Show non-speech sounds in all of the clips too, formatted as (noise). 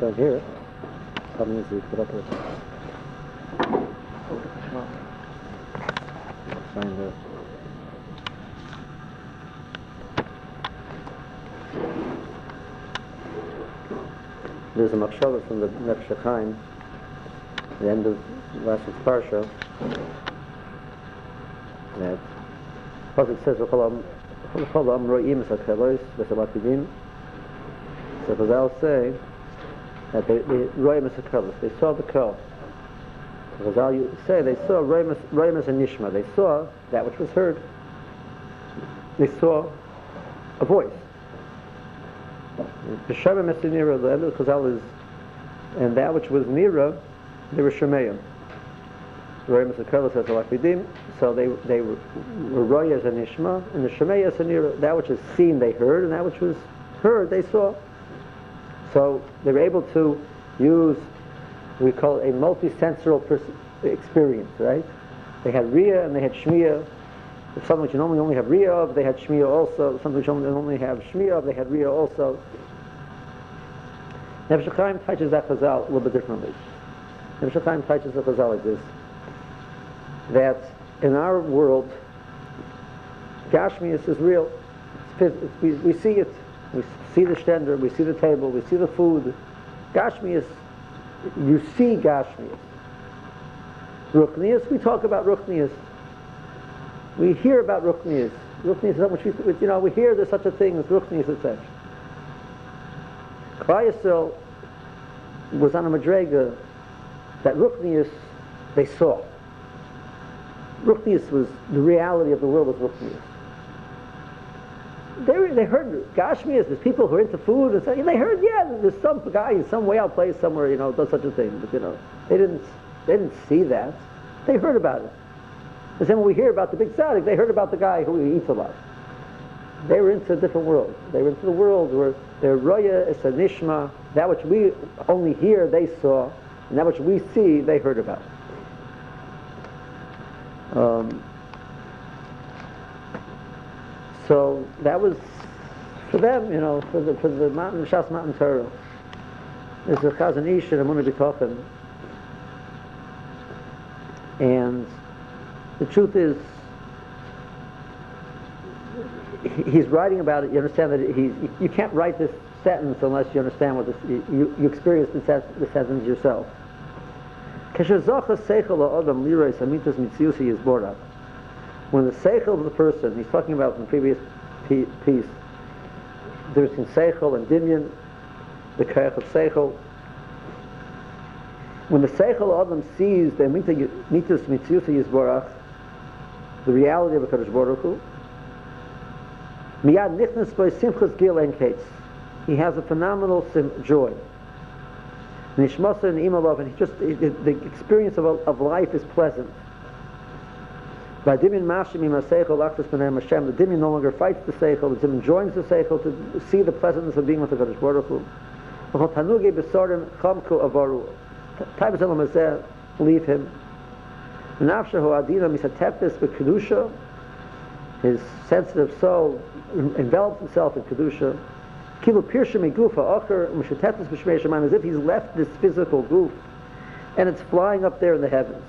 Down here, something needs to put up with. There. There's a machshava from the Nefesh the end of last week's parsha, that Pasuk says, "V'chol am ro'im es hakelos v'shabatidim." So Chazal say that they, they ro'im es they saw the kel. So Chazal you say they saw ro'im es- and nishma, they saw that which was heard. They saw a voice. B'shavim es nira, the end of Chazal is, and that which was nira, they were shemayim. Roim Sakela says Alakidim, so they they were were Royas and Ishma, and the Shemeyas and Nira, that which is seen they heard, and that which was heard they saw. So they were able to use we call it a multi-sensorial pers- experience, right? They had Ria and they had Shmiya. If something which you normally only have Ria of, they had Shmiya also. Something which you only have Shmiya of, they had Ria also. Chaim touches that Chazal a little bit differently. Chaim touches the Chazal like this that in our world, Gashmias is real. It's- we, we see it. We see the stender, we see the table, we see the food. Gashmias, you see Gashmias. Ruchnias, we talk about Ruchnias. We hear about Ruchnias. Ruchnias is we, you know, we hear there's such a thing as Ruchnias, etc. Klal Yisrael was on a Madrega that Ruchnias they saw. Ruchnius was the reality of the world was Ruchnius. They, they heard Gashmias, there's people who are into food and stuff. They heard, yeah, there's some guy in some way out place somewhere, you know, does such a thing. But you know, they didn't they didn't see that. They heard about it. The same when we hear about the big tzaddik, they heard about the guy who eats a lot. They were into a different world. They were into the world where their roya is a nishma, that which we only hear, they saw, and that which we see, they heard about. Um, so that was for them, you know, for the for the mountain Shas Mountain Torah. There's a Chazon Ish and Amunah B'Tochen. And the truth is, he's writing about it. You understand that he's, you can't write this sentence unless you understand what this, you, you experience the, the sentence yourself. When the seichel of the person, he's talking about in the previous piece, there's in seichel and dimyan, the kayach of seichel. When the seichel adam sees the mitas mitziusi yizborak, the reality of a Kadosh Baruch Hu, miyad nichnas by simchas gil en kates. He has a phenomenal joy. Nishmasa and Imalav, and he just the, the experience of, of life is pleasant. By Dimin Mashim Imaseichel Lachtas B'nei Hashem, the Dimin no longer fights the Seichel, the Dimin joins the Seichel to see the pleasantness of being with the Kadosh Baruch Hu. Tanuge B'sorim Chamku Avaru. Taibas Elam Hazeh, leave him. Nafshahu Adina Misatepis B'Kedusha, his sensitive soul envelops himself in Kedusha. Kilu Pirsha Migufa Acher Mishatetis B'Shmei Shemaim, as if he's left this physical goof and it's flying up there in the heavens.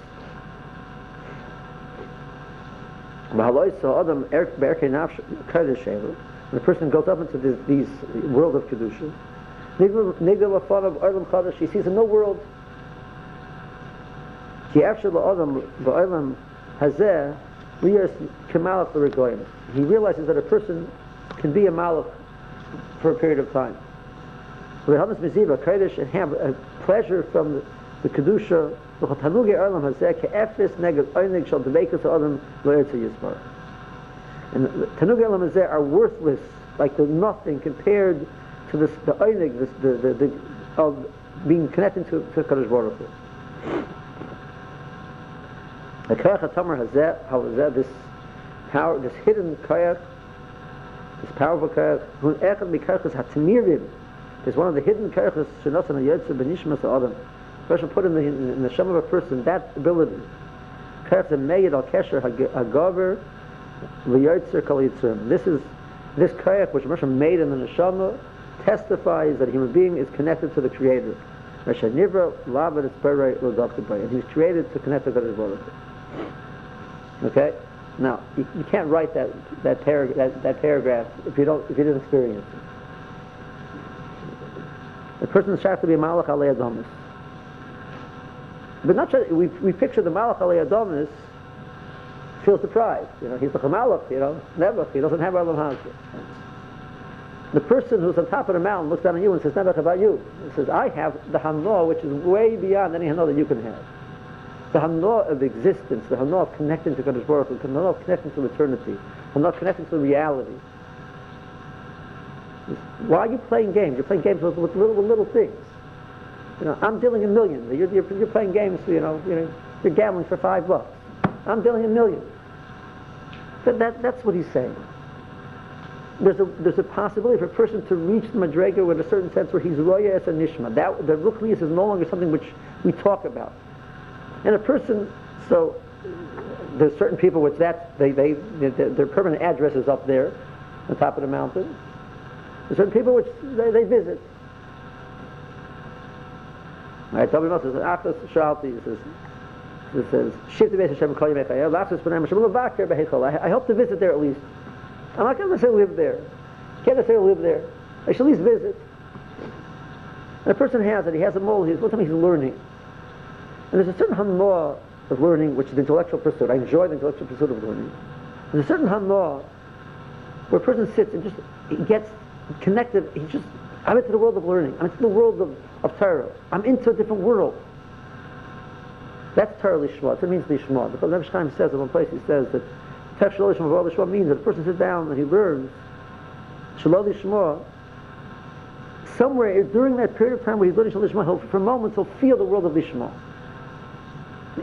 Er, when a person goes up into this world of Kedusha, he sees a new world. L'Regoyim. He realizes that a person can be a malach for a period of time. Kodesh and have a pleasure from the, the Kedusha Tanuge Olam Hazeh Ke'efes Neged Oinig Shal Devekas Adam Lo'ertza Yisbar. And the Tanuge Olam Hazeh are worthless, like they're nothing compared to this, the Oinig, this, the, the, the, of being connected to, to Kadosh Baruch Hu. The Koyach HaTamar Hazeh, how Hazeh, this power, this hidden Koyach, this powerful Koyach, Hun Echad Mikayachas HaTamirim, is one of the hidden Koyachas Shenosan HaYotze Benishmas Adam. Person put in the, in the Shem of a person, that ability. This is, this Koyach which Moshe made in the Neshama, testifies that a human being is connected to the Creator. And he was created to connect to God. Okay? Now, you, you can't write that, that, parag- that, that paragraph if you, don't, if you didn't experience it. The person is to be Malach Alei. But not just, we, we picture the Malach Alei Adomis feels deprived. You know, he's the Malach, you know, never. He doesn't have Olam Hazeh. The person who's on top of the mountain looks down on you and says, Nebuch about you. He says, I have the Hanoah, which is way beyond any Hanoah that you can have. The Hanoah of existence, the Hanoah of connecting to Baruch Hu, the Hanoah of connecting to eternity, the Hanoah of connecting to reality. Why are you playing games? You're playing games with, with little, with little things. You know, I'm dealing in millions. You're, you're, you're playing games, you know, you know, you're gambling for five bucks. I'm dealing in millions. That, that, that's what he's saying there's a, there's a possibility for a person to reach the Madrega with a certain sense where he's Roya as a Nishma. That, the Ruchnius is no longer something which we talk about. And a person, so there's certain people which that, they, they, their permanent address is up there, on top of the mountain. There's certain people which they, they visit. Right, Tabby Moshe says, Achas Shalti, he says, it says, Shift the Hashem Kol Yemei Chayav, Achas B'nai Hashem Levaker Behechol. I hope to visit there at least. I'm not going to say live there. Can't necessarily live there. I should at least visit. And a person has it. He has a mole. He's, what time he's learning. And there's a certain hanma of learning, which is the intellectual pursuit. I enjoy the intellectual pursuit of learning. There's a certain hanma where a person sits and just he gets connected. He just I'm into the world of learning. I'm into the world of, of Torah. I'm into a different world. That's Torah lishma. It means lishma. The Rebbe Chaim says in one place, he says that Tech Shelo Lishma Lishma means that a person sits down and he learns Shelo Lishma. Somewhere during that period of time where he's learning Shelo Lishma, he'll, for moments he'll feel the world of Lishma.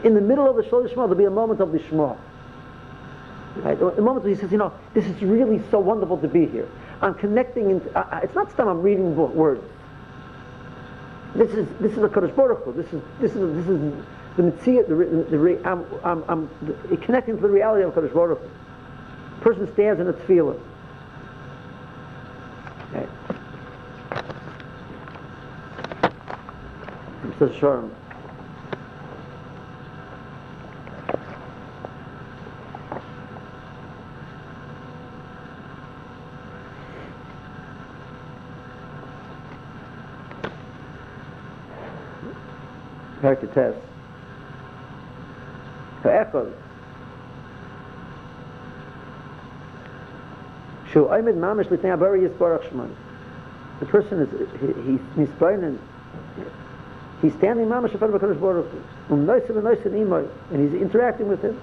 In the middle of the Shelo Lishma, there'll be a moment of Lishma. Right? A moment where he says, you know, this is really so wonderful to be here. I'm connecting, uh, it's not stuff I'm reading words. This is this is a Kodesh Baruch Hu. This is this is this is the mitzvah, the, the, the, I'm, I'm, I'm the, connecting to the reality of Kadosh Baruch Hu. person stands in a tefillah. Okay. Says Perk Tes, Ha'echol, Shu Oimid Mamish Litnei Abari Yisbarach Shemai. The person is, he, he's misbroinen, he's standing Mamish in front of HaKadosh Baruch Hu, um noisim and noisim imoy, and he's interacting with him.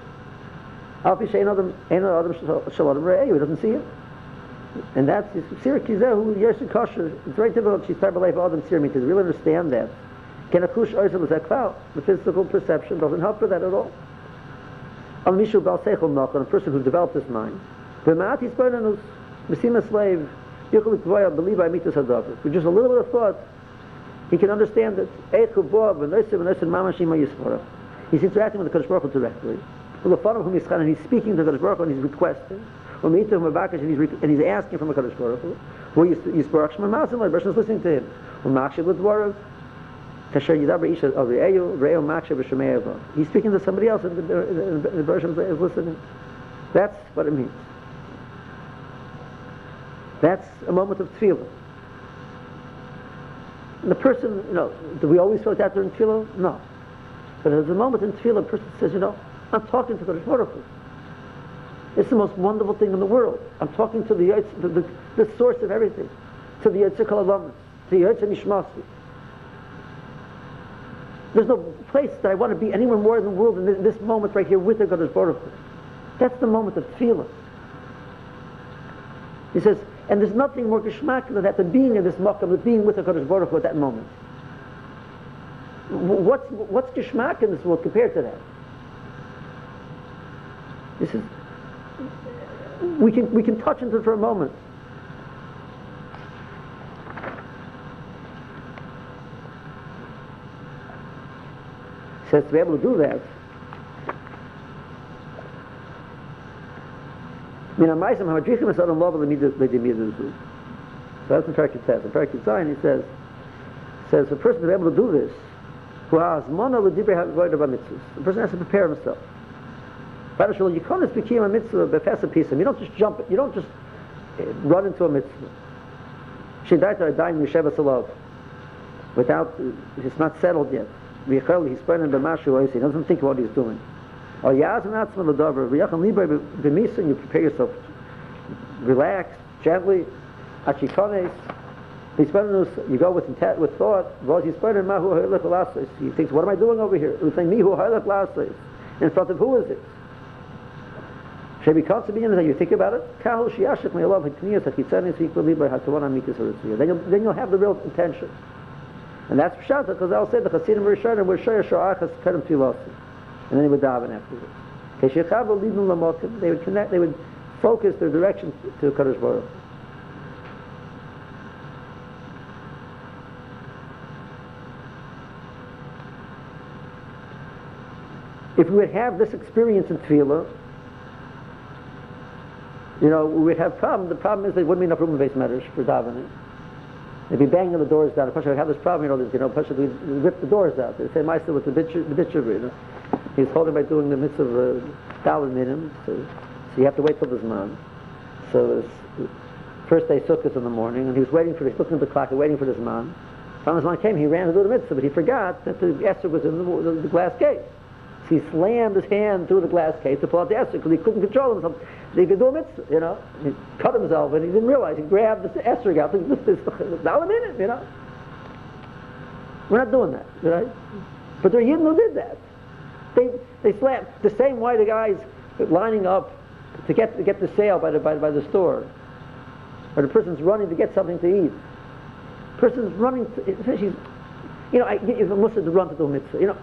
Al Pish Ein Adam, Ein Adam Shalom Re'eyu, he doesn't see him. And that's Sirach Kizehu, Yershin Kosher, it's very difficult, she's terrible life Adam Sirach, because we really understand that. The physical perception doesn't help with that at all. A person who's developed this mind. A slave, believe I meet this. With just a little bit of thought, he can understand yisvara. He's interacting with the Kodesh Baruch Hu directly. And he's speaking to the Kodesh Baruch Hu and he's requesting. And he's, and he's asking from the Kodesh Baruch Hu. Who yisbarach shema masim, the person is listening to him. He's speaking to somebody else and the, the, the version is listening. That's what it means. That's a moment of tefillah. The person, you know, do we always feel like that during tefillah? No. But there's a moment in tefillah, a person says, you know, I'm talking to the Baruch It's the most wonderful thing in the world. I'm talking to the, the, the, the source of everything, to the Yitzhak to the Yitzhak Nishmasi. There's no place that I want to be anywhere more in the world than this moment right here with the Kadosh Baruch That's the moment of tefillah. He says, and there's nothing more geschmack than that, than being in this makam, than being with the Kadosh Baruch at that moment. What's, what's geschmack in this world compared to that? This is, we can, we can touch into it for a moment. Says to be able to do that, So that's what Perkut says. In Perkut Zion, he says, says the person to be able to do this, who has mono the person has to prepare himself. You can't just become a mitzvah befesa pisim. You don't just jump. You don't just eh, run into a mitzvah. She died to a dying Yesheva Salov. Without, eh, it's not settled yet. V'yichel, he's burning b'mashu he doesn't think what he's doing. Or atzma l'davar, v'yachal libra b'misa, and you prepare yourself. Relax, gently. Achikones, you go with intent, with thought. He thinks, what am I doing over here? He's saying, In front of who is it? Shebi Katzabin, you think about it, Kahul Shiashik Me'alav Hakniyas Hakitzanis Equilibre Hatawana Mikas Then you'll, then you'll have the real intention. And that's Pshat, because I'll say the Chasidim were Rishonim were Shoyer Shoachas Kerem Tfilosim. And then they would daven afterwards. They would connect, they would focus their direction to Kadosh Baruch. If we would have this experience in Tefillah, you know, we'd have problem. The problem is there wouldn't be enough room in batei midrash for davening. They'd be banging the doors down. Pasha would have this problem, you know, you know, Pasha would rip the doors out. They say, Meister with the bitcher, the bitcher, you know. He's holding by doing the mitzvah of uh, daven minimum, so, so you have to wait till this man. So first day sukkahs in the morning, and he was waiting for, he's looking at the clock, waiting for this man. When this man came, he ran to do the mitzvah, but he forgot that the esrog was in the, the, the glass gate. He slammed his hand through the glass case to pull out the esrog because he couldn't control himself. He could do a mitzvah, you know. He cut himself and he didn't realize. He grabbed the esrog out. This is (laughs) now a minute, you know. We're not doing that, right? But there are Yidden who did that. They they slammed the same way the guys lining up to get to get the sale by the by, by the store, or the person's running to get something to eat. Person's running. To, she's, you know, I, if a Muslim to run to do a mitzvah, you know,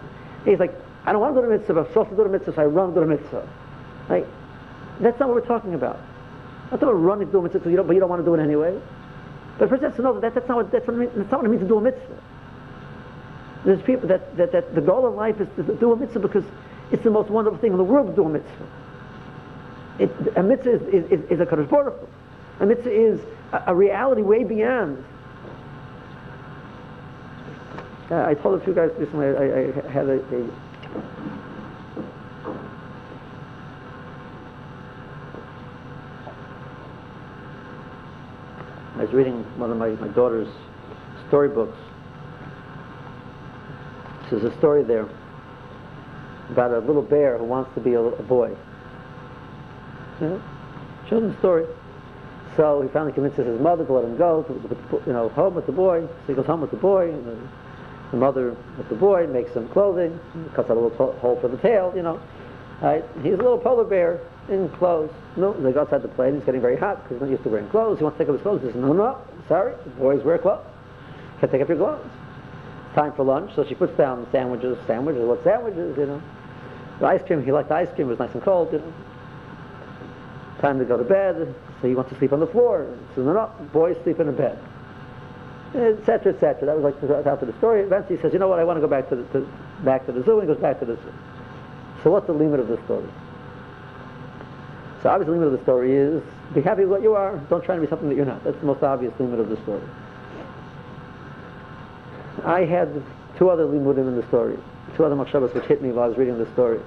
he's like I don't want to go to mitzvah. I'm supposed to go to mitzvah, so I run to to mitzvah. Right? That's not what we're talking about. Not about running to do a mitzvah, you don't, but you don't want to do it anyway. But first, has to know that that's not what, that's, what it means, that's not what it means to do a mitzvah. There's people that, that, that the goal of life is to do a mitzvah because it's the most wonderful thing in the world to do a mitzvah. It, a mitzvah is, is, is, a Kadosh Baruch A mitzvah is a, a reality way beyond. Uh, I told a few guys recently, I, I had a, a I was reading one of my, my daughter's storybooks. There's a story there about a little bear who wants to be a, a boy. Yeah? Children's story. So he finally convinces his mother to let him go, to, to, you know, home with the boy. So he goes home with the boy, and the, the mother with the boy makes some clothing, cuts out a little hole for the tail, you know. Right? He's a little polar bear in clothes. No, they go outside the plane. He's getting very hot because he's not used to wearing clothes. He wants to take off his clothes. He says, no, no, sorry, boys wear clothes. Can't take off your clothes. Time for lunch, so she puts down sandwiches, sandwiches, what sandwiches, you know. The ice cream, he liked ice cream, it was nice and cold, you know. Time to go to bed, so he wants to sleep on the floor. So no, no, boys sleep in the bed. Etc., etc. That was like after the story. Eventually he says, you know what, I want to go back to the, to, back to the zoo, and he goes back to the zoo. So what's the limit of the story? So obviously the limit of the story is be happy with what you are. Don't try to be something that you're not. That's the most obvious limit of the story. I had two other limudim in the story, two other machshavas which hit me while I was reading the story.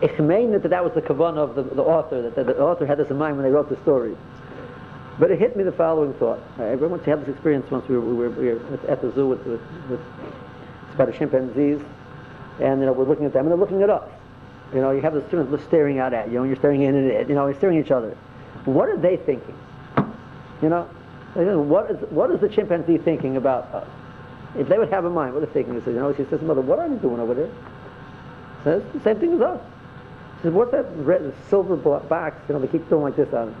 Ich that that was the kavanah of the, the author, that, that, the author had this in mind when they wrote the story. But it hit me the following thought. Uh, I once had this experience once we were, we were, we were at the zoo with, with, with about chimpanzees, and you know we're looking at them and they're looking at us. You know, you have the students staring out at you, and you're staring in at it. You know, you're staring at each other. What are they thinking? You know, what is what is the chimpanzee thinking about us? If they would have a mind, what are they thinking? He says, you know, she says, mother, what are you doing over there? Says the same thing as us. She says, what's that red silver box? You know, they keep doing like this on.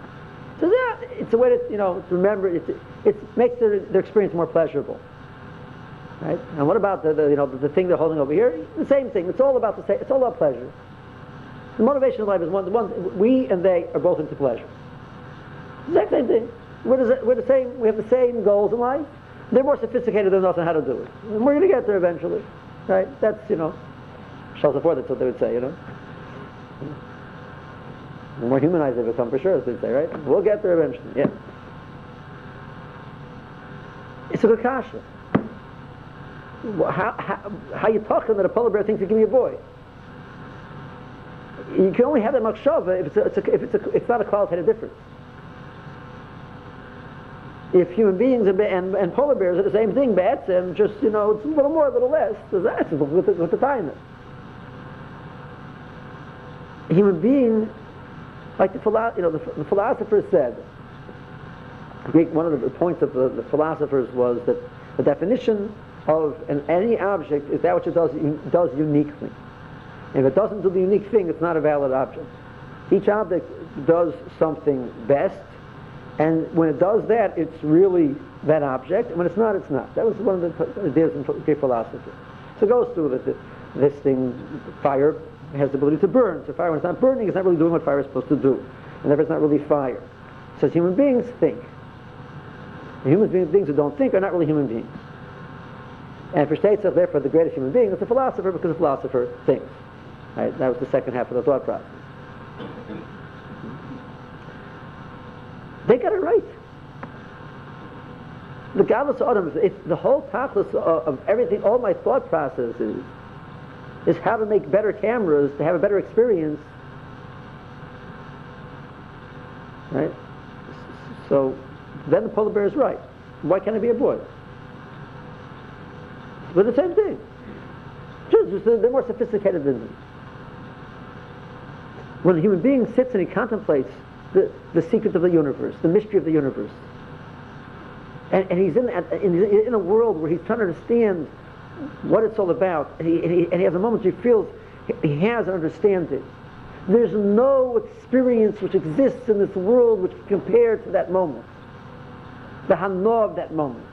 Says, yeah, it's a way to you know to remember. It it makes their their experience more pleasurable. Right? And what about the, the you know the, the, thing they're holding over here? The same thing. It's all about the same. It's all about pleasure. The motivation of life is one. One we and they are both into pleasure. Exact same thing. We're the, we're the same. We have the same goals in life. They're more sophisticated than us on how to do it, and we're going to get there eventually. Right? That's you know, Charles Darwin. That's what they would say. You know. More humanized they become, for sure, as they say, right? We'll get there eventually. Yeah. It's a good kasha. How, how, how you talking that a polar bear thinks you give me a boy? You can only have that machshava if it's, a, it's a, if it's, a, it's not a qualitative difference. If human beings and, and, and polar bears are the same thing, bats, and just, you know, it's a little more, a little less, that's with the, with the time. A human being, like the, philo- you know, the, the philosopher said, one of the points of the, the philosophers was that the definition of an, any object is that which it does, does uniquely. If it doesn't do the unique thing, it's not a valid object. Each object does something best, and when it does that, it's really that object, when it's not, it's not. That was one of the ideas in Greek philosophy. So it goes through that this thing, fire, has the ability to burn. So fire, when it's not burning, it's not really doing what fire is supposed to do. And therefore it's not really fire. So human beings think. And human beings who don't think are not really human beings. And for Shteitzel, therefore, the greatest human being is the philosopher because the philosopher thinks. Right? That was the second half of the thought process. They got it right. The godless Adam, it's the whole of, of everything, all my thought processes is how to make better cameras, to have a better experience. Right? So then the polar bear is right. Why can't it be a boy? But the same thing. Just, they're more sophisticated than me. When a human being sits and he contemplates the, the secret of the universe, the mystery of the universe, and, and he's in, in, in a world where he's trying to understand what it's all about, and he, and he, and he has a moment he feels he has an understanding. There's no experience which exists in this world which can compare to that moment. The hana of that moment.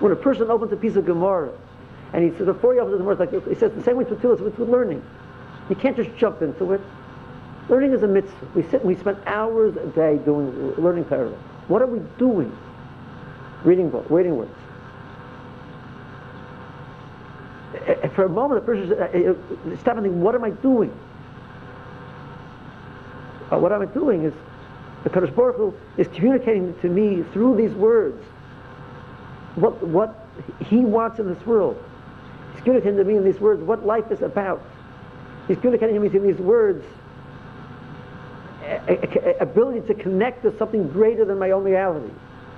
When a person opens a piece of Gemara, and he says, before he opens the Gemara, like, he says the same way with Tefillah, it's with learning. You can't just jump into it. Learning is a mitzvah. We sit and we spend hours a day doing learning paragraph. What are we doing? Reading books, reading words. Eh, for a moment, the person uh, stop and think, what am I doing? Uh, what am I doing is the Kadosh Baruch Hu is communicating to me through these words what, what he wants in this world. He's communicating to me in these words what life is about. He's communicating to me through these words a, a, a ability to connect to something greater than my own reality.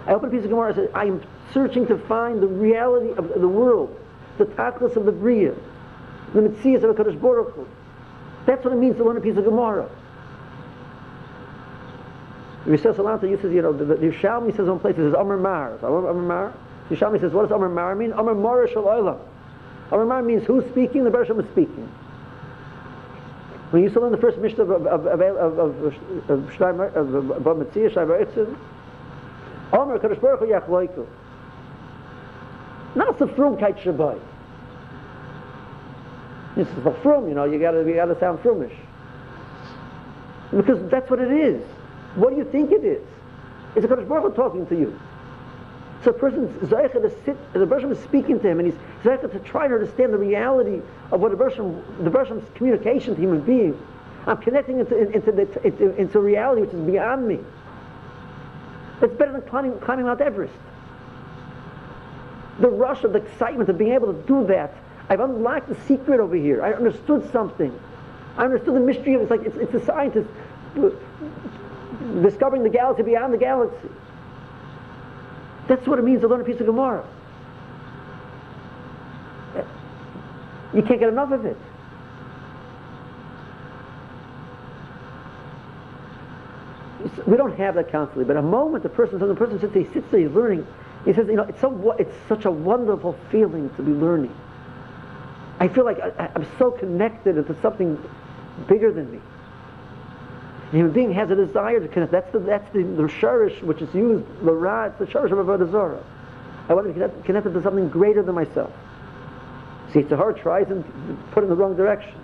I open a piece of Gemara and say, I am searching to find the reality of the world, the tachlis of the Bria, the Metzias of HaKadosh Baruch Hu. That's what it means to learn a piece of Gemara. Yisrael Salanter uses, you know, the, the says one place, it says Amar Mar. Amar Mar? Yerushalmi says, what does Amar Mar mean? Amar Mar Shal Olam. Amar Mar means who's speaking? The Bereshit is speaking. When you used to learn the first Mishnah of, of, of, of, of, of, Shleimer, of, of Metzia, Shleimer Itzin, Omer, Kadosh Baruch Hu Yachloiku. Not the Frumkeit Shabbai. This is the frum, you know, you gotta, you gotta sound frumish. Because that's what it is. What do you think it is? It's a Kadosh Baruch Hu talking to you. So a person's Zaycha to sit, the Bershom is speaking to him, and he's Zaycha to try to understand the reality of what the Bershom, the communication to human beings. I'm connecting into, into, the, into, into reality which is beyond me. It's better than climbing, climbing Mount Everest. The rush of the excitement of being able to do that. I've unlocked the secret over here. I understood something. I understood the mystery of it. It's like it's, it's a scientist discovering the galaxy beyond the galaxy. That's what it means to learn a piece of Gemara. You can't get enough of it. We don't have that constantly, but a moment the person, the person sits, he sits there, he's learning. He says, you know, it's so, it's such a wonderful feeling to be learning. I feel like I, am so connected into something bigger than me. The human being has a desire to connect. That's the, that's the, the which is used, the ra, it's the sharish of Avodah Zarah. I want to be connected, connected to something greater than myself. See, hard tries and put in the wrong direction.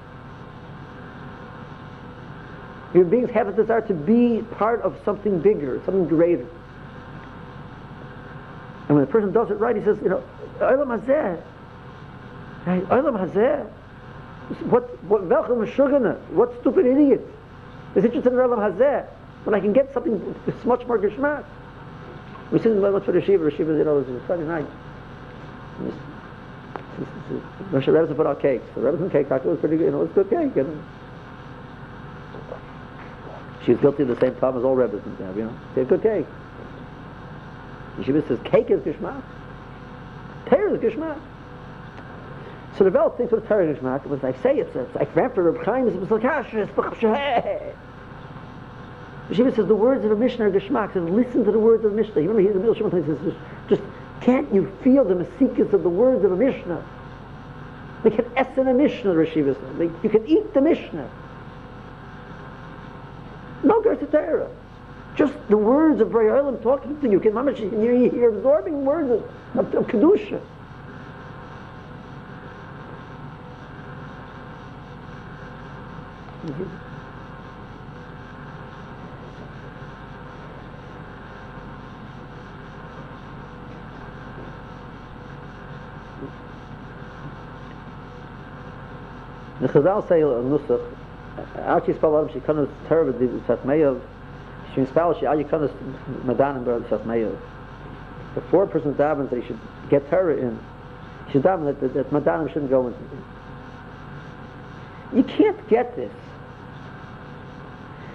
Human beings have a desire to be part of something bigger, something greater. And when a person does it right, he says, you know, Hazeh. Olam Hazeh. What, what, what stupid idiot is interested in Olam Hazeh when I can get something that's much more geschmack. We in the for the Shiva, the Shiva, you know, it was Friday night. Moshe Rebbe put out cakes. The Rebbe's cake it was pretty good, you know, it was good cake. And she was guilty of the same problem as all Rebbe's have, you know. They good cake. The Shiva says, cake is Gishmak. Tear is Gishmak. So the Rebbe thinks what Tear is Gishmak. It was like, say it's, it's like ran for Reb Chaim, it's like, ah, it's the ah, Shiva says the words of a Mishnah are Gishmak. Says listen to the words of a Mishnah. You remember he's the Middle Shimon says just, just can't you feel the masikas of the words of a Mishnah? They can essen a Mishnah, the Shiva says. You can eat the Mishnah. No Gersa Just the words of Bray talking to you. Can you're, you're absorbing words of, of, of Kedusha. Mm-hmm. The Chazal say in Nusach, the Satmeyav, she spell she out you couldn't Madan and Satmeyav. Before a person davens that he should get terror in, he should that, that, that Madanim shouldn't go into You can't get this.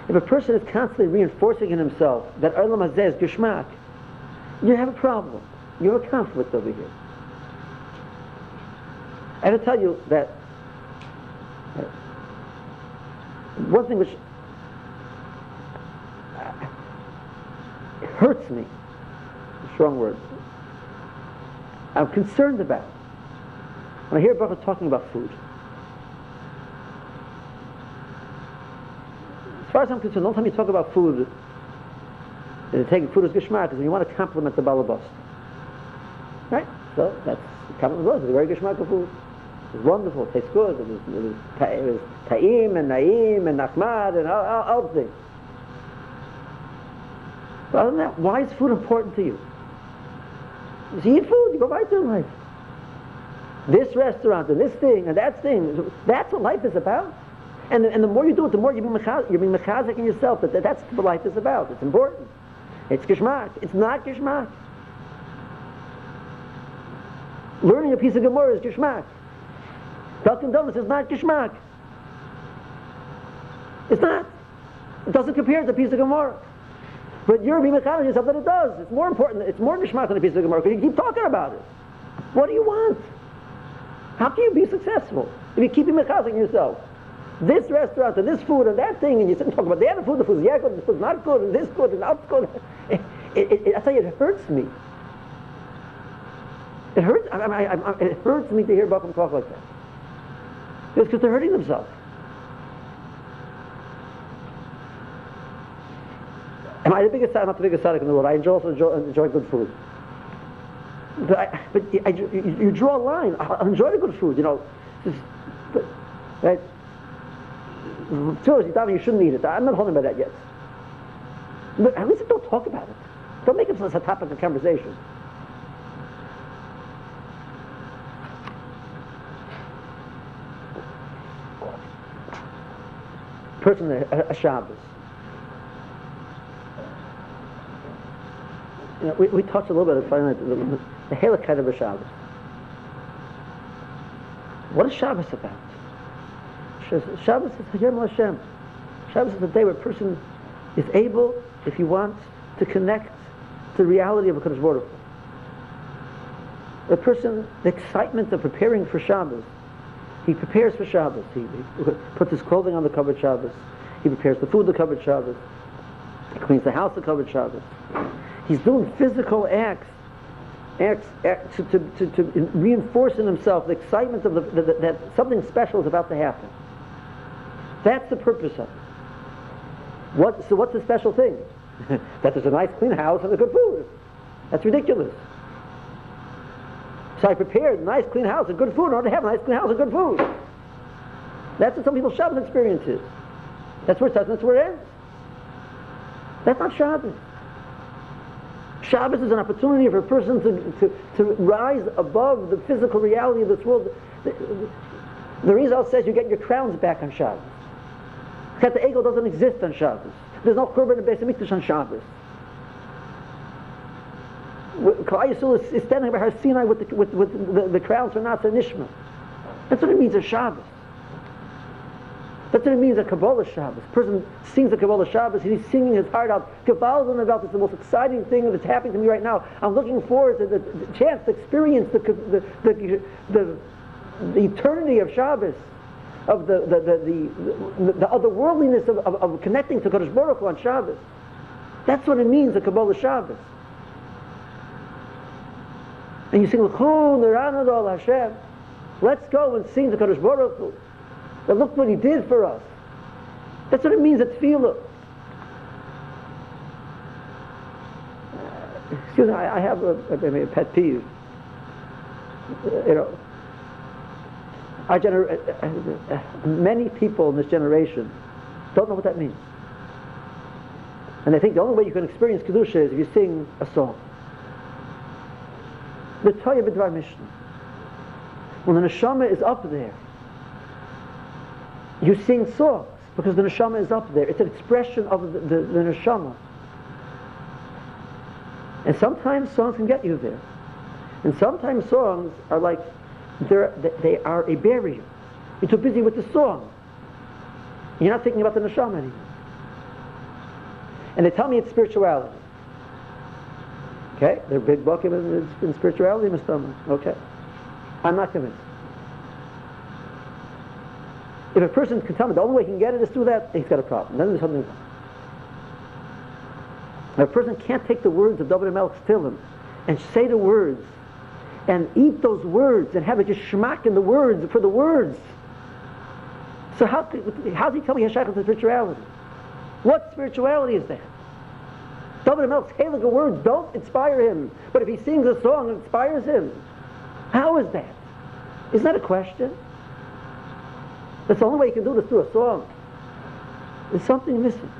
If a person is constantly reinforcing in himself that Olam Hazeh is Geshmak, you have a problem. You have a conflict over here. I have to tell you that uh, one thing which uh, hurts me, strong word, I'm concerned about when I hear Baruch talking about food. Far as I'm concerned, don't time you talk about food, uh, taking food as gishmak, because you want to compliment the balabast. Right? So that's compliment the It's a very gishmak of food. It's wonderful, it tastes good, it was, it ta'im and na'im and nachmad and all, all, all things. But other than that, why is food important to you? You eat food, you go right through life. This restaurant and this thing and that thing, that's what life is about. And, and the more you do it, the more mechazik, you're being mechazik in yourself that, that that's what life is about. It's important. It's kishmak. It's not kishmak. Learning a piece of Gemara is kishmak. Dunkin' Donuts is not kishmak. It's not. It doesn't compare to a piece of Gemara. But you're being mechazik yourself that it does. It's more important. It's more kishmak than a piece of Gemara because you keep talking about it. What do you want? How can you be successful if you keep being mechazik yourself? This restaurant and this food and that thing, and you sit and talk about the other food, the food's yeah good, the food's not good, and this good and that's good. It, it, it, I tell you, it hurts me. It hurts. I, I, I, it hurts me to hear Buckham talk like that. It's because they're hurting themselves. Am I the biggest I'm not the biggest tzaddik in the world. I enjoy, also enjoy, enjoy good food. But, I, but you, you, draw a line. I enjoy good food, you know. Just, but, right? You shouldn't eat it. I'm not holding by that yet. But at least don't talk about it. Don't make it a topic of conversation. person a, a Shabbos. You know, we, we touched a little bit of the, the, the halakite of a Shabbos. What is Shabbos about? Shabbos is Hayom Hashem. Shabbos is the day where a person is able, if he wants, to connect to the reality of a Kaddish Baruch The person, the excitement of preparing for Shabbos, he prepares for Shabbos. He, he puts his clothing on the covered Shabbos. He prepares the food the covered Shabbos. He cleans the house the covered Shabbos. He's doing physical acts, acts, acts to, to, to, to, reinforce in himself the excitement of the, the, the, that something special is about to happen. That's the purpose of it. What, so what's the special thing? (laughs) that there's a nice clean house and a good food. That's ridiculous. So I prepared a nice clean house and good food in order to have a nice clean house and good food. That's what some people's Shabbos experience is. That's where it starts that's where it ends. That's not Shabbos. Shabbos is an opportunity for a person to, to, to rise above the physical reality of this world. The, the Rizal says you get your crowns back on Shabbos. Because the ego doesn't exist on Shabbos. There's no Korban and Beis on Shabbos. Klal Yisrael is, standing by Har Sinai with the, with, with the, the crowns for Nishma. That's what it means at Shabbos. That's what it means at Kabbalah Shabbos. A person sings a Kabbalah Shabbos and he's singing his heart out. Kabbalah is about the most exciting thing that's happening to me right now. I'm looking forward to the, the chance to experience the, the, the, the, the eternity of Shabbos, of the, the, the, the, the otherworldliness of, of, of connecting to Kodesh Baruch Hu on Shabbos. That's what it means, the Kabbalah Shabbos. And you sing, Hashem. Let's go and sing the Kodesh Baruch Hu. But look what he did for us. That's what it means at tefillah. Uh, excuse me, I, I have a, a, a, pet peeve. Uh, you know, our gener- uh, uh, many people in this generation don't know what that means. And they think the only way you can experience Kedusha is if you sing a song. The Torah B'dvar Mishnah. When the neshama is up there, you sing songs because the neshama is up there. It's an expression of the, the, the neshama. And sometimes songs can get you there. And sometimes songs are like, they're, they are a barrier. You're too busy with the song. You're not thinking about the neshama anymore. And they tell me it's spirituality. Okay, they're big book in, in spirituality, Mr. Okay. I'm not convinced. If a person can tell me the only way he can get it is through that, he's got a problem. Then there's something wrong. If a person can't take the words of David Melch's and say the words and eat those words and have a geschmack in the words for the words. So how, how does he tell me Hashach is spirituality? What spirituality is that? David Melch's Haliga words don't inspire him, but if he sings a song, it inspires him. How is that? Isn't that a question? That's the only way you can do this through a song. There's something missing.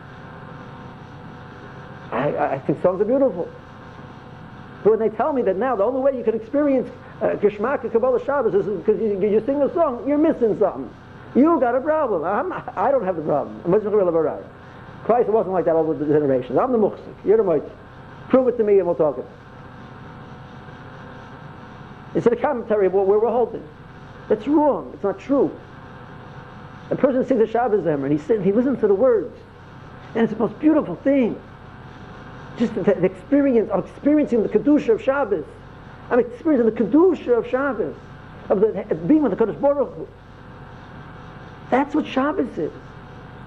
I, I think songs are beautiful. But when they tell me that now the only way you can experience uh, Geshmak Kabbalah Shabbos is because you, you sing a song, you're missing something. You got a problem. I'm, I don't have the problem. Christ wasn't like that all the generations. I'm the muhsik. You're the moit. Prove it to me and we'll talk it. It's in a commentary of what we're holding. That's wrong. It's not true. A person sings a Shabbos Zemer and he, sits, he listens to the words. And it's the most beautiful thing. Just the, the experience of experiencing the Kedusha of Shabbos. I'm experiencing the Kedusha of Shabbos. Of the, being with the Kodesh Baruch Hu. That's what Shabbos is.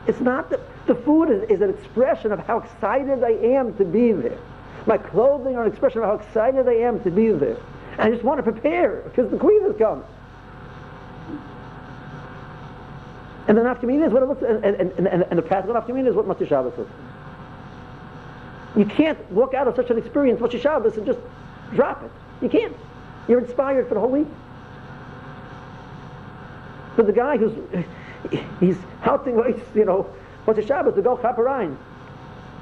It's not the, the food is, is an expression of how excited I am to be there. My clothing are an expression of how excited I am to be there. And I just want to prepare because the Queen has come. And then after me is what it looks and, and, and, and, the practical nafkamina is what Motzei Shabbos is. You can't walk out of such an experience, Motzei Shabbos, and just drop it. You can't. You're inspired for the whole week. But the guy who's, he's helping, (laughs) you know, Motzei Shabbos to go chaparine,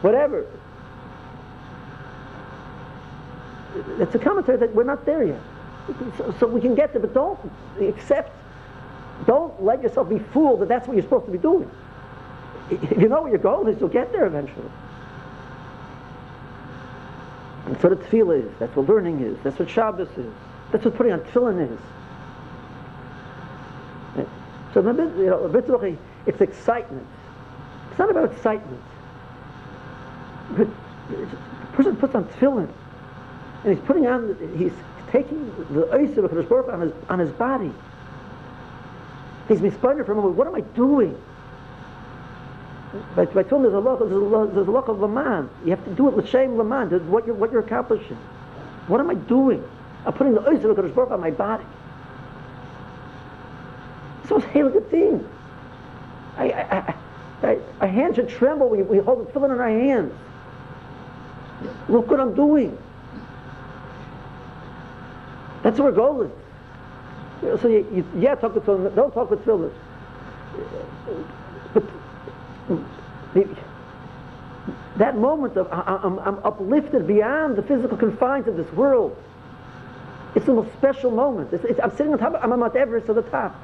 whatever. It's a commentary that we're not there yet. So, so we can get there, but don't accept don't let yourself be fooled that that's what you're supposed to be doing. If you know where your goal is, you'll get there eventually. That's what a tefillah is. That's what learning is. That's what Shabbos is. That's what putting on tefillin is. So you know, it's excitement. It's not about excitement. But the person puts on tefillin, and he's putting on, he's taking the ice of on his on his body. He's for a moment. What am I doing? But by telling there's a look, there's a look, there's a look of man. You have to do it with shame man. What you're what you're accomplishing. What am I doing? I'm putting the oyster of Kodesh on my body. It's the most good thing. I, I, I, our hands should tremble when we hold the filling in our hands. Look what I'm doing. That's where goal is. So you, you, yeah, talk with children. Don't talk with children. That moment of I, am I'm uplifted beyond the physical confines of this world. It's the most special moment. It's, it's, I'm sitting on top. Of, I'm on Mount Everest at the top,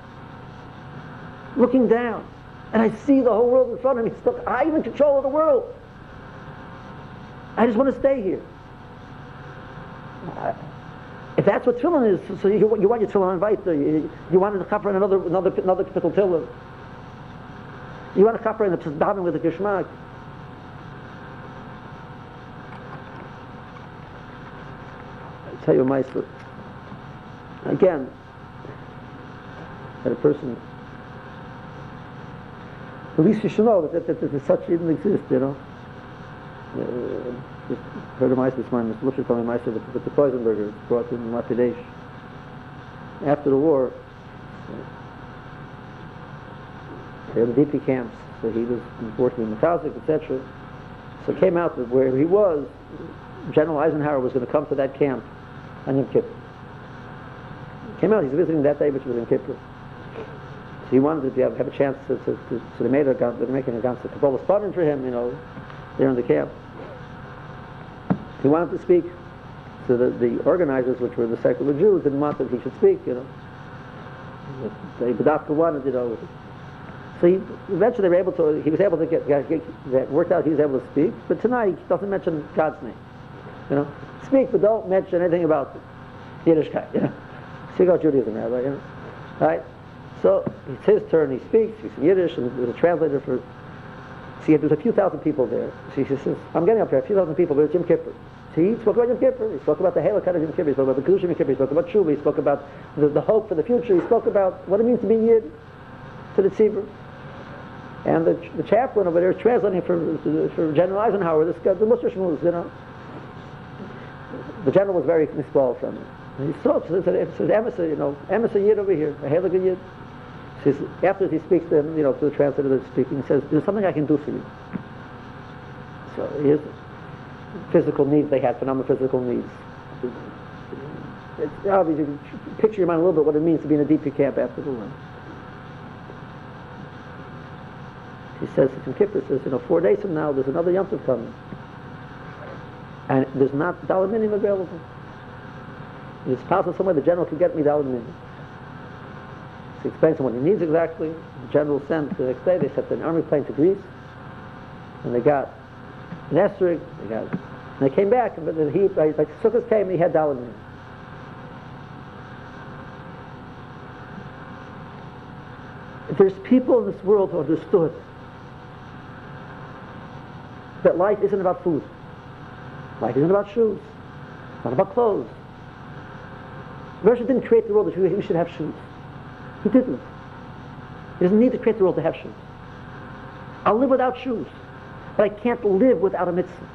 looking down, and I see the whole world in front of me. Look, I even control of the world. I just want to stay here. Uh, if that's what tefillin is, so you, you want your tefillin on weiter. You, you want to cover in another another another tefillin. You want to cover in the davening with the geschmack. I tell you a meister. Again, that a person at least you should know that, that, that, that such didn't exist, you know. Uh, just heard of Meister this morning, Mr. Lutcher told me Meister that, the Poisenbergers brought in Lapidesh. After the war, they had the DP camps, so he was working in the Kazakhs, etc. So it came out that where he was, General Eisenhower was going to come to that camp on Yom Kippur. Came out, he's visiting that day, which was in Kippur. So he wanted to have, have a chance to, to, to, so they made a, they're making a Gansa Kabbalah spotting for him, you know, there in the camp. He wanted to speak. So the, the organizers, which were the secular Jews, didn't want that he should speak, you know. They Badafka wanted, you know. So he, eventually they were able to, he was able to get, get, get that worked out, he was able to speak, but tonight he doesn't mention God's name. You know, speak, but don't mention anything about Yiddishkeit, you know. Speak about Judaism, Rabbi, you know. Right? So it's his turn, he speaks, he's in Yiddish, and there's a translator for. See, there's a few thousand people there. So he says, I'm getting up there, a few thousand people, but it's Yom Kippur. So he spoke about Yom Kippur, he spoke about the Halakha of Yom Kippur, he spoke about the Kedusha of Yom he spoke about Shuvah, he spoke about the, the, hope for the future, he spoke about what it means to be Yid to the Tzibur. And the, the chaplain over there is translating for, for General Eisenhower, this guy, the Muslish moves, you know. The general was very misqualified from. And he spoke, so said, Emerson, you know, Emerson Yid over here, a Halakha Yid says, after he speaks to him, you know, to the translator that's speaking, he says, there's something I can do for you. So his physical needs, they had phenomenal physical needs. It's obvious, you can picture your mind a little bit what it means to be in a DP camp after the war. He says, from Kippur says, you know, four days from now, there's another Yom Tov coming. And there's not daled minim available. It's possible somewhere the general can get me daled minim. So he explains to him what he needs exactly. The general sent the next day, they sent an army plane to Greece, and they got an Esther, they got, and they came back, but then he, like Sukkot came, and he had Dalit There's people in this world who understood that life isn't about food. Life isn't about shoes. Not about clothes. Russia didn't create the world that we should have shoes. He didn't. He doesn't need to create the world to have shoes. I'll live without shoes, but I can't live without a mitzvah.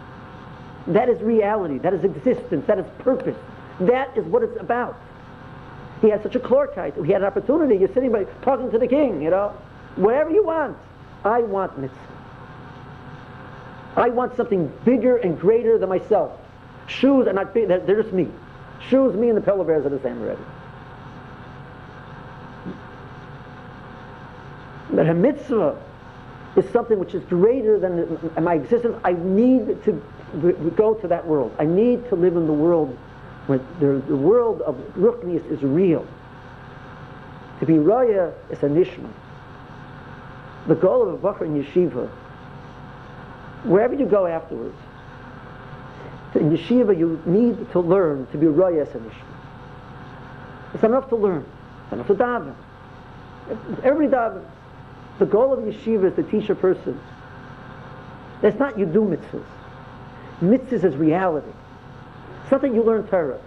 That is reality. That is existence. That is purpose. That is what it's about. He had such a klarkeit. He had an opportunity. You're sitting by talking to the king, you know. Whatever you want. I want mitzvah. I want something bigger and greater than myself. Shoes are not big. They're, just me. Shoes, me, and the pillow bears are the same already. But a mitzvah is something which is greater than my existence. I need to go to that world. I need to live in the world where the, the world of ruchnius is real. To be raya is a nishma. The goal of a bacher in yeshiva, wherever you go afterwards, in yeshiva you need to learn to be raya as a nishma. It's enough to learn. It's enough to daven. Every daven. The goal of yeshiva is to teach a person. That's not you do mitzvahs. Mitzvahs is reality. It's not that you learn Torah.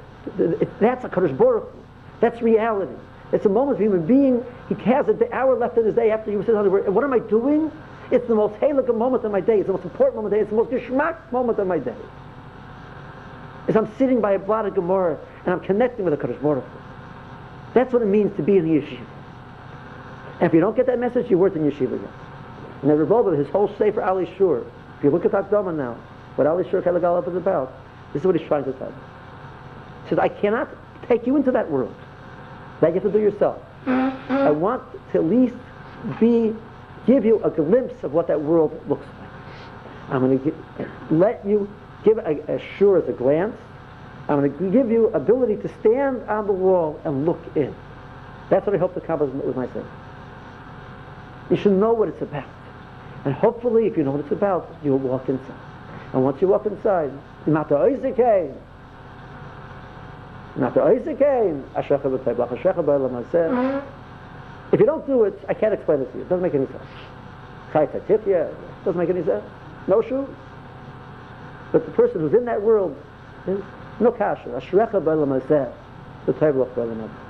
That's a Kadosh Baruch That's reality. It's a moment of human being. He has an hour left in his day after he says, what am I doing? It's the most halakha moment of my day. It's the most important moment of my day. It's the most geschmack moment of my day. As I'm sitting by a blot of Gemara and I'm connecting with a Kadosh Baruch That's what it means to be in the yeshiva. And if you don't get that message, you weren't in yeshiva yet. And the Rebbe, his whole Sefer Alei Shur, if you look at Akdama now, what Alei Shur Kalagalap is about, this is what he's trying to tell you. He says, I cannot take you into that world. That you have to do yourself. I want to at least be, give you a glimpse of what that world looks like. I'm going to let you give a, a sure as a glance. I'm going to give you ability to stand on the wall and look in. That's what I hope to accomplish with myself. You should know what it's about. And hopefully, if you know what it's about, you'll walk inside. And once you walk inside, Not the Oisikain, Ashrecha b'Toiblach, Ashrecha b'Olam Hazeh. If you don't do it, I can't explain it to you. It doesn't make any sense. Chayta Tifya, doesn't make any sense. No shoes. But the person who's in that world is no kasha. Ashrecha b'Olam Hazeh, the Toiblach b'Olam Hazeh.